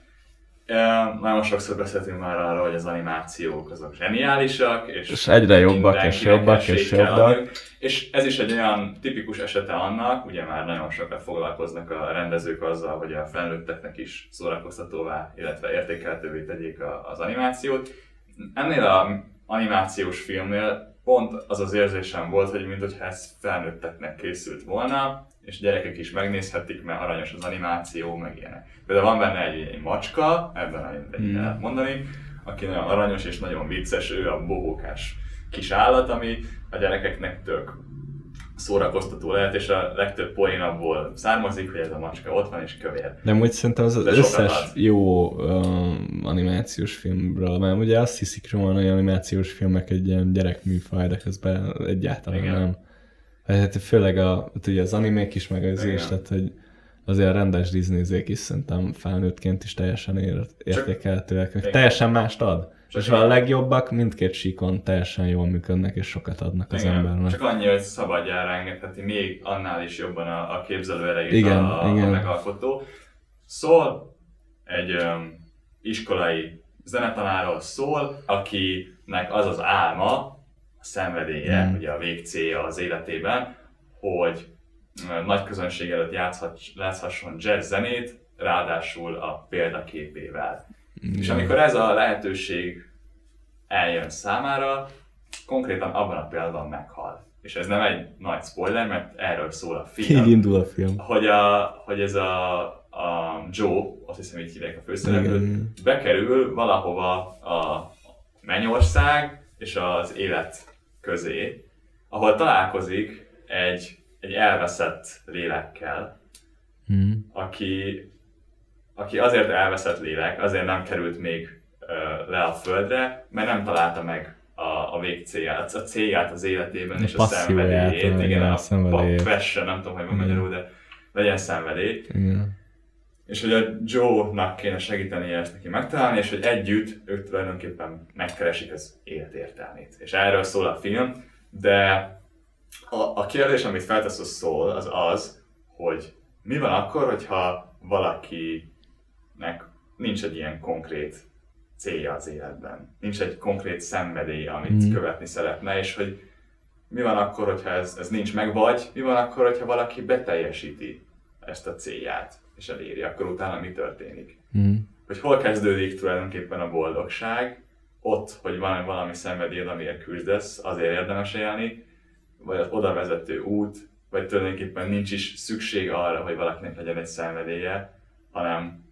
Nagyon sokszor beszéltünk már arról, hogy az animációk azok zseniálisak, és, és egyre jobbak és jobbak és jobbak. És ez is egy olyan tipikus esete annak, ugye már nagyon sokat foglalkoznak a rendezők azzal, hogy a felnőtteknek is szórakoztatóvá, illetve értékeltővé tegyék az animációt. Ennél az animációs filmnél pont az az érzésem volt, hogy mintha ez felnőtteknek készült volna, és gyerekek is megnézhetik, mert aranyos az animáció, meg ilyenek. Például van benne egy, egy macska, ebben a hmm. lehet mondani, aki nagyon aranyos és nagyon vicces, ő a bohókás kis állat, ami a gyerekeknek tök szórakoztató lehet, és a legtöbb poén abból származik, hogy ez a macska ott van és kövér. De úgy szerintem az, az összes jó um, animációs filmről, mert ugye azt hiszik róla, hogy animációs filmek egy ilyen gyerekműfaj, de közben egyáltalán Igen. nem. Hát főleg a, ugye az animék is, meg az is, tehát hogy azért a rendes disney is szerintem felnőttként is teljesen értékelhetőek. Teljesen mást ad. És a legjobbak mindkét síkon teljesen jól működnek, és sokat adnak az Igen, embernek. Csak annyi, hogy szabadjára engedheti még annál is jobban a, a képzelő erejét igen, a, igen. a megalkotó. Szól egy um, iskolai zenetanáról szól, akinek az az álma, a szenvedélye, Mm. ugye a végcélja az életében, hogy nagy közönség előtt játszhat, játszhasson jazz zenét, ráadásul a példaképével. És amikor ez a lehetőség eljön számára, konkrétan abban a pillanatban meghal. És ez nem egy nagy spoiler, mert erről szól a film Így indul a film. hogy, a, hogy ez a, a Joe, azt hiszem így hívják a főszereplőt, Igen. bekerül valahova a mennyország és az élet közé, ahol találkozik egy, egy elveszett lélekkel, Mm. aki, aki azért elveszett lélek, azért nem került még le a földre, mert nem találta meg a, a végcélját, a célját az életében A és a szenvedélyét. igen, a a, passion, nem tudom, hogy van magyarul, de legyen szenvedély. Igen. És hogy a Joe-nak kéne segítenie ezt neki megtalálni, és hogy együtt ők tulajdonképpen megkeresik az élet értelmét. És erről szól a film, de a, a kérdés, amit feltesz a szól, az az, hogy mi van akkor, hogyha valakinek nincs egy ilyen konkrét célja az életben, nincs egy konkrét szenvedély, amit Mhm. követni szeretne, és hogy mi van akkor, hogyha ez, ez nincs meg, vagy mi van akkor, hogyha valaki beteljesíti ezt a célját, és eléri, akkor utána mi történik? Mm. Hogy hol kezdődik tulajdonképpen a boldogság, ott, hogy van valami szenvedélyed, amiért küzdesz, azért érdemes élni, vagy az oda vezető út, vagy tulajdonképpen nincs is szükség arra, hogy valakinek legyen egy szenvedélye, hanem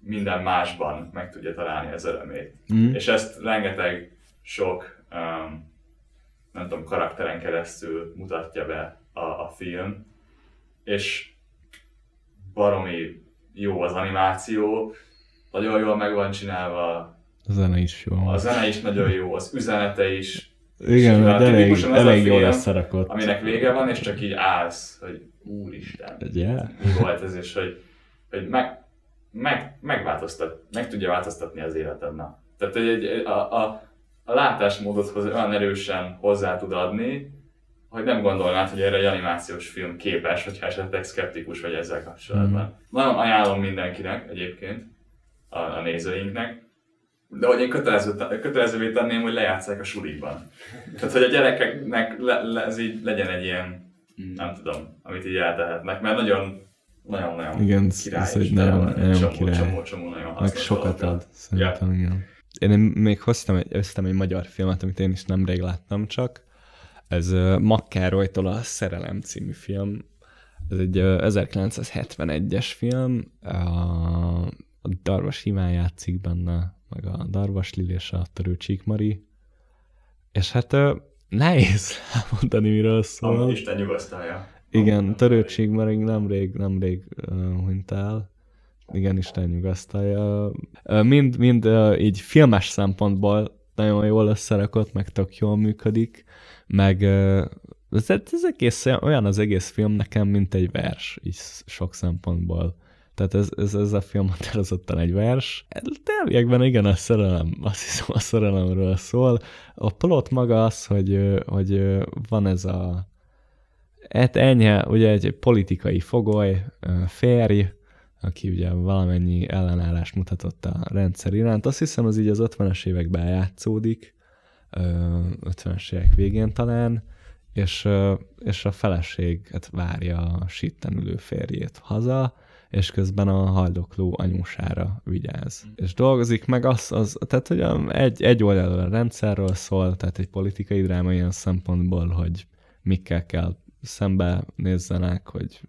minden másban meg tudja találni az örömét. Mm. És ezt rengeteg sok, um, nem tudom, karakteren keresztül mutatja be a, a film, és baromi jó az animáció, nagyon jól meg van csinálva, A zene is jó. a zene is nagyon jó, az üzenete is, Igen, de elég, ez elég jól összerakott. aminek vége van, és csak így állsz, hogy úristen, Ugye? mi volt ez, és hogy, hogy meg, meg, megváltoztat, meg tudja változtatni az életed. Na. Tehát hogy egy, a, a, a látásmódodhoz olyan erősen hozzá tud adni, hogy nem gondolnád, hogy erre egy animációs film képes, hogyha esetleg szkeptikus vagy ezzel kapcsolatban. Mm. Nagyon ajánlom mindenkinek egyébként, a, a nézőinknek, de hogy én kötelező, kötelezővé tenném, hogy lejátszák a sulikban. Tehát, hogy a gyerekeknek le, le, ez így legyen egy ilyen, nem tudom, amit így eltehetnek, mert nagyon, nagyon, nagyon Igen, király, ez egy nagyon- van nagyon csomó, király. Csomó, csomó, nagyon Meg sokat ad, szerintem, igen. Én még hoztam egy, hoztam egy magyar filmet, amit én is nemrég láttam csak. Ez uh, Makkárolytól a Szerelem című film. Ez egy uh, 1971-es film. A, a Darvas Iván játszik benne, meg a Darvas Lili és a Törő Csíkmari. És hát uh, nehéz elmondani, miről szól. Isten nyugasztalja. Igen, törőtség már nemrég, nemrég uh, hunyt el. Igen, Isten nyugasztalja. Uh, mind, mind uh, így filmes szempontból nagyon jól összerakott, meg tök jól működik, meg uh, ez, ez egész olyan az egész film nekem, mint egy vers, így sok szempontból. Tehát ez, ez, ez a film határozottan egy vers. Tervégben igen, a szerelem, azt hiszem a szerelemről szól. A plot maga az, hogy, hogy van ez a Hát enyhe, ugye egy politikai fogoly, férj, aki ugye valamennyi ellenállást mutatott a rendszer iránt. Azt hiszem, az így az 50-es években játszódik, ö, 50-es évek végén talán, és, és a feleség hát várja a sitten ülő férjét haza, és közben a haldokló anyósára vigyáz. És dolgozik meg az, az tehát hogy egy, egy oldalról a rendszerről szól, tehát egy politikai dráma ilyen szempontból, hogy mikkel kell szembe nézzenek, hogy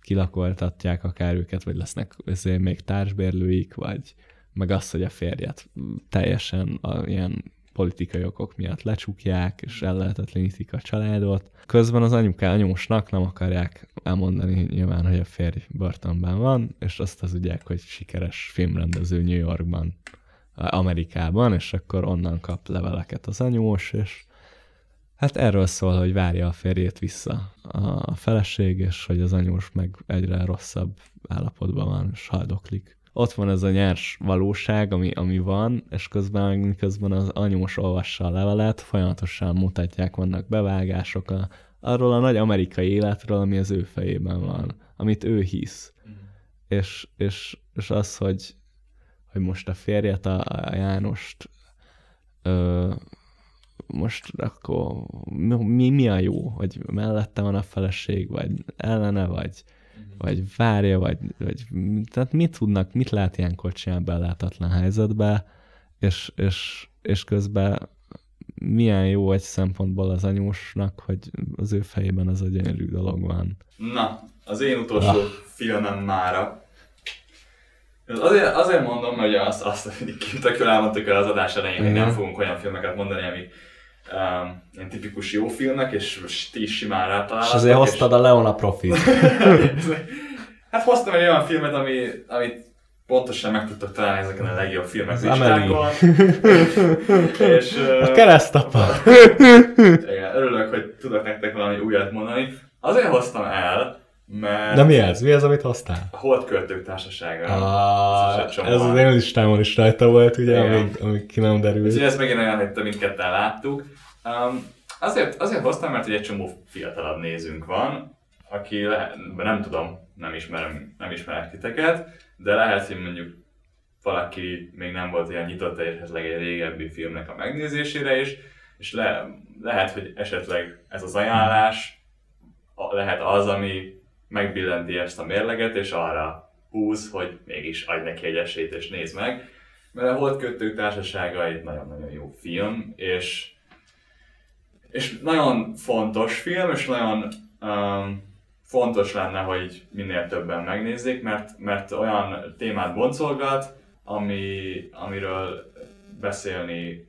kilakoltatják akár őket, vagy lesznek ezért még társbérlőik, vagy meg az, hogy a férjet teljesen a ilyen politikai okok miatt lecsukják, és ellehetetlenítik a családot. Közben az anyuká anyósnak nem akarják elmondani nyilván, hogy a férj börtönben van, és azt az ügyek, hogy sikeres filmrendező New Yorkban, Amerikában, és akkor onnan kap leveleket az anyós, és Hát erről szól, hogy várja a férjét vissza a feleség, és hogy az anyós meg egyre rosszabb állapotban van, és haldoklik. Ott van ez a nyers valóság, ami, ami van, és közben miközben az anyós olvassa a levelet, folyamatosan mutatják, vannak bevágások a, arról a nagy amerikai életről, ami az ő fejében van, amit ő hisz. És, és, és az, hogy, hogy most a férjet, a, a Jánost ö, most akkor mi, mi a jó, hogy mellette van a feleség, vagy ellene, vagy, vagy várja, vagy, vagy tehát mit tudnak, mit lehet ilyenkor csinálni beláthatlan helyzetbe, és, és, és közben milyen jó egy szempontból az anyósnak, hogy az ő fejében az a gyönyörű dolog van. Na, az én utolsó ah. filmem mára. Azért, azért mondom, hogy azt, azt tök jól elmondtuk el az adás elején, hogy nem fogunk olyan filmeket mondani, amik um, ilyen tipikus jó filmek, és ti is simán rátaláltatok. És azért hoztad és... a Leona profit. hát hoztam egy olyan filmet, ami, amit pontosan meg tudtok találni ezeken a legjobb filmek listákon. és, a keresztapa. igen, örülök, hogy tudok nektek valami újat mondani. Azért hoztam el, mert... De mi ez? Mi ez, amit hoztál? A Holdköltők Társasága. Ah, ez, ez az én listámon is rajta volt, ugye, amíg, amíg ki nem derült. Úgyhogy ez megint olyan, hogy mindketten láttuk. Um, azért, azért hoztam, mert egy csomó fiatalabb nézünk van, aki lehet, nem tudom, nem ismerem, nem ismerek titeket, de lehet, hogy mondjuk valaki még nem volt olyan nyitott esetleg egy régebbi filmnek a megnézésére is, és le, lehet, hogy esetleg ez az ajánlás lehet az, ami megbillenti ezt a mérleget, és arra húz, hogy mégis adj neki egy esélyt és nézd meg. Mert a Holdkötők társasága egy nagyon-nagyon jó film, és, és nagyon fontos film, és nagyon um, fontos lenne, hogy minél többen megnézzék, mert, mert olyan témát boncolgat, ami, amiről beszélni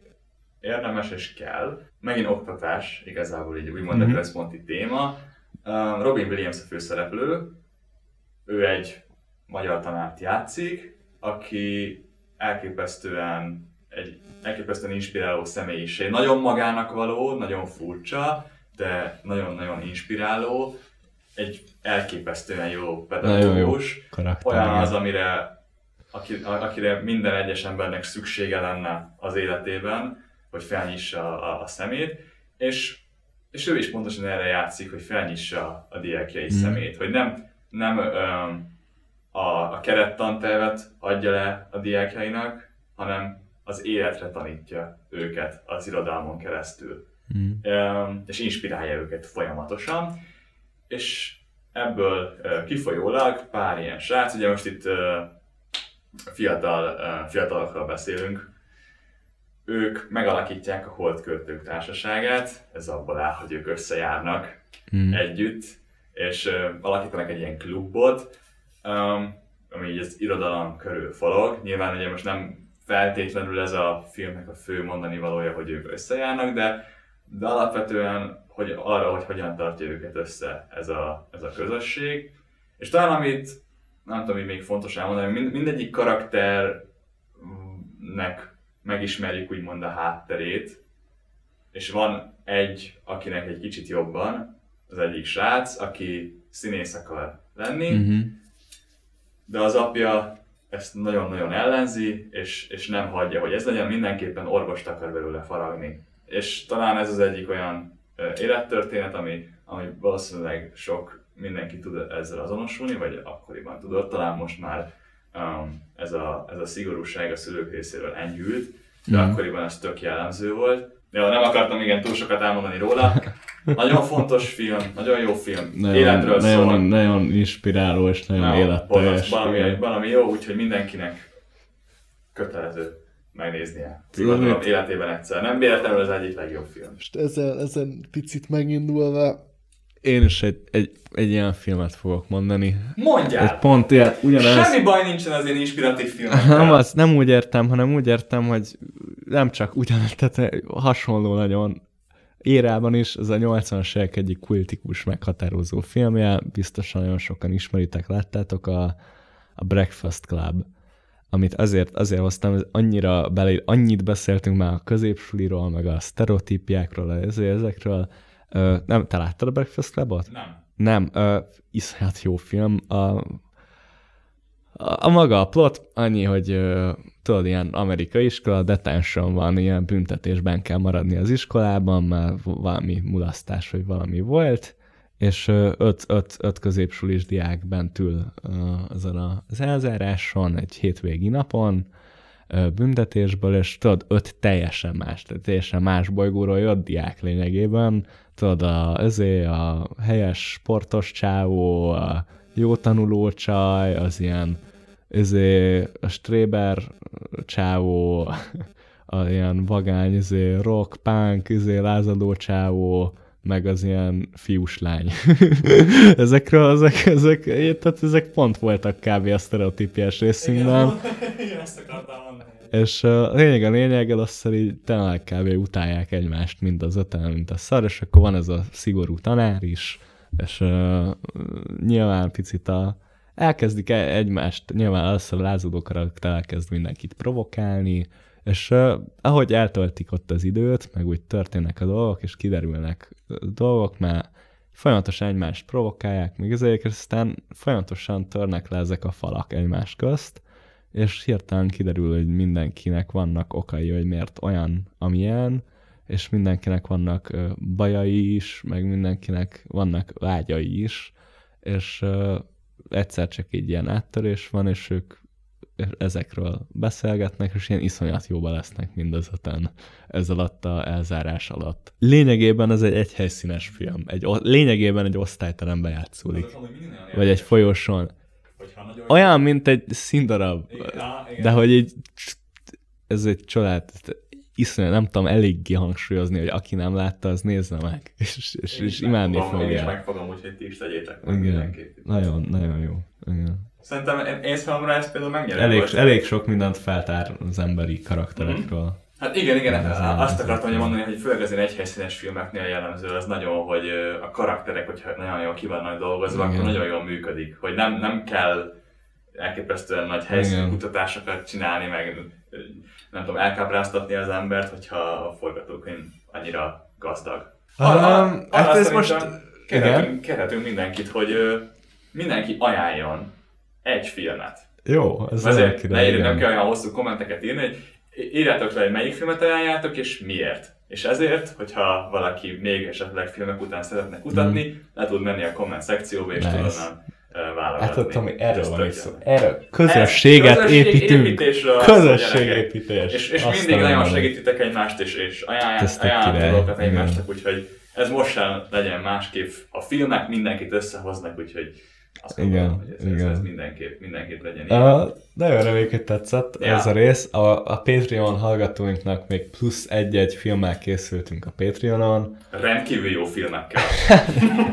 érdemes és kell. Megint oktatás, igazából így úgymond mm-hmm. a mhm. központi téma. Robin Williams a főszereplő, ő egy magyar tanárt játszik, aki elképesztően egy elképesztően inspiráló személyiség. Nagyon magának való, nagyon furcsa, de nagyon-nagyon inspiráló. Egy elképesztően jó pedagógus. Olyan az, amire akire minden egyes embernek szüksége lenne az életében, hogy felnyissa a, a szemét, és és ő is pontosan erre játszik, hogy felnyissa a diákjai mm. szemét, hogy nem, nem öm, a, a kerettantervet adja le a diákjainak, hanem az életre tanítja őket az irodalmon keresztül. Mm. Öm, és inspirálja őket folyamatosan. És ebből ö, kifolyólag pár ilyen srác, ugye most itt ö, fiatal, ö, fiatalokról beszélünk, ők megalakítják a Holdköltők társaságát, ez abból áll, hogy ők összejárnak mm. együtt, és uh, alakítanak egy ilyen klubot, um, ami így az irodalom körül forog. Nyilván ugye most nem feltétlenül ez a filmnek a fő mondani valója, hogy ők összejárnak, de, de alapvetően hogy arra, hogy hogyan tartja őket össze ez a, ez a közösség. És talán amit nem tudom, hogy még fontos elmondani, mind, mindegyik karakternek megismerjük úgymond a hátterét, és van egy, akinek egy kicsit jobban, az egyik srác, aki színész akar lenni, uh-huh. de az apja ezt nagyon-nagyon ellenzi, és, és nem hagyja, hogy ez legyen, mindenképpen orvost akar belőle faragni. És talán ez az egyik olyan élettörténet, ami, ami valószínűleg sok mindenki tud ezzel azonosulni, vagy akkoriban tudott, talán most már um, ez, a, ez a szigorúság a szülők részéről enyhült, de mm. akkoriban ez tök jellemző volt. Ja, nem akartam igen túl sokat elmondani róla. Nagyon fontos film, nagyon jó film, nagyon, életről nagyon, szól. Nagyon inspiráló és nagyon Na, életteljes. Valami, valami jó, úgyhogy mindenkinek kötelező megnéznie. Gondolom életében egyszer. Nem véletlenül az egyik legjobb film. Most ezzel, ezen picit megindulva, én is egy, egy, egy ilyen filmet fogok mondani. Mondjál! Egy pont ilyen, ugyanez... Semmi baj nincsen az én inspiratív filmekkel. Nem, az, nem úgy értem, hanem úgy értem, hogy nem csak ugyanez, tehát hasonló nagyon érában is, ez a 80-as évek egyik kultikus meghatározó filmje, biztosan nagyon sokan ismeritek, láttátok, a, a Breakfast Club, amit azért, azért hoztam, hogy annyira bele, annyit beszéltünk már a középsuliról, meg a sztereotípiákról, ezekről, Ö, nem, te láttad a Breakfast Clubot? Nem. Nem, ö, iszonyat jó film. A, a, a maga a plot annyi, hogy ö, tudod, ilyen amerikai iskola, detention van, ilyen büntetésben kell maradni az iskolában, mert valami mulasztás, vagy valami volt, és öt, öt, öt középsulis diák bent ül ezen az elzáráson, egy hétvégi napon, büntetésből, és tudod, öt teljesen más, tehát teljesen más bolygóról jött diák lényegében, tudod, a, özé, a helyes sportos csávó, a jó tanuló csaj, az ilyen özé, a Stréber csávó, a ilyen vagány, izé, rock, punk, izé, lázadó csávó, meg az ilyen fiús lány. Ezekről, ezek, ezek, tehát ezek pont voltak kb. a sztereotípiás részünkben. ezt akartam mondani. És a lényeg a lényeg, azt így tényleg kb. utálják egymást, mind az öten, mint a szar, és akkor van ez a szigorú tanár is, és uh, nyilván picit a, elkezdik e- egymást, nyilván először a lázadó karakter elkezd mindenkit provokálni, és uh, ahogy eltöltik ott az időt, meg úgy történnek a dolgok, és kiderülnek dolgok, mert folyamatosan egymást provokálják, meg ezért, és aztán folyamatosan törnek le ezek a falak egymás közt, és hirtelen kiderül, hogy mindenkinek vannak okai, hogy miért olyan, amilyen, és mindenkinek vannak bajai is, meg mindenkinek vannak vágyai is, és egyszer csak egy ilyen áttörés van, és ők ezekről beszélgetnek, és ilyen iszonyat jóba lesznek mindazöten ez alatt a elzárás alatt. Lényegében ez egy egyhelyszínes film. Egy, lényegében egy osztályteremben játszódik. Vagy egy folyosón. Olyan, mint egy színdarab. De hogy egy, ez egy család, iszonyat, nem tudom eléggé hangsúlyozni, hogy aki nem látta, az nézze meg, és, és, és imádni Én is fogja. megfogom, úgyhogy ti is tegyétek meg Igen, mindenképp. nagyon, nagyon jó. Igen. Szerintem én- számomra ez például megnyerő Elég, elég sok mindent feltár az emberi karakterekről. Hát igen, igen, azt az akartam mondani, hogy főleg az ilyen egyhelyszínes filmeknél jellemző az nagyon, hogy a karakterek, hogyha nagyon jól ki vannak dolgozva, Igen. akkor nagyon jól működik. Hogy nem, nem kell elképesztően nagy helyszíni kutatásokat csinálni, meg nem tudom, elkápráztatni az embert, hogyha a forgatókönyv annyira gazdag. Um, Arra- hát arra ez most- Kérhetünk, kérhetünk mindenkit, hogy mindenki ajánljon egy filmet. Jó, ez Azért ne írj, nem kell olyan hosszú kommenteket írni, hogy írjátok le, hogy melyik filmet ajánljátok, és miért. És ezért, hogyha valaki még esetleg filmek után szeretne kutatni, le tud menni a komment szekcióba, és Nice. tud onnan ö, válogatni. Hát ott, ami erről Ez van is szó. Erről közösséget Közösség építünk. Közösségépítés. És, és Azt mindig nagyon segítitek egymást, és, és Ez király, dolgokat egymásnak, úgyhogy ez most sem legyen másképp. A filmek mindenkit összehoznak, úgyhogy azt Igen, gondolom, hogy ez, ez, igen. ez mindenképp, mindenképp legyen ilyen. Uh, nagyon reméljük, hogy tetszett Ja. ez a rész. A, a Patreon hallgatóinknak még plusz egy-egy filmmel készültünk a Patreonon. Rendkívül jó filmekkel.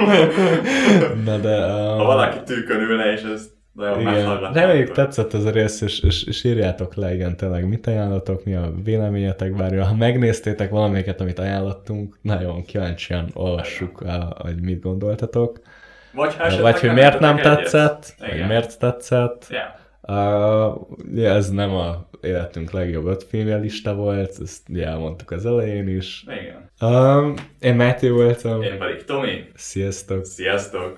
Na de... Ha Uh, valaki tűkön ülne, és ez nagyon igen, reméljük tetszett ez a rész, és, és, és írjátok le, igen, tényleg mit ajánlatok, mi a véleményetek, bár ha megnéztétek valamelyiket, amit ajánlottunk, nagyon kíváncsian olvassuk, uh, hogy mit gondoltatok. Vagy, ha Vagy hogy miért nem értetek egyet. tetszett, vagy miért tetszett. Ja. Uh, ja, ez nem a életünk legjobb öt filmje lista volt, ezt ugye elmondtuk az elején is. Igen. Um, én Máté voltam, Én pedig Tomi. sziasztok! Sziasztok!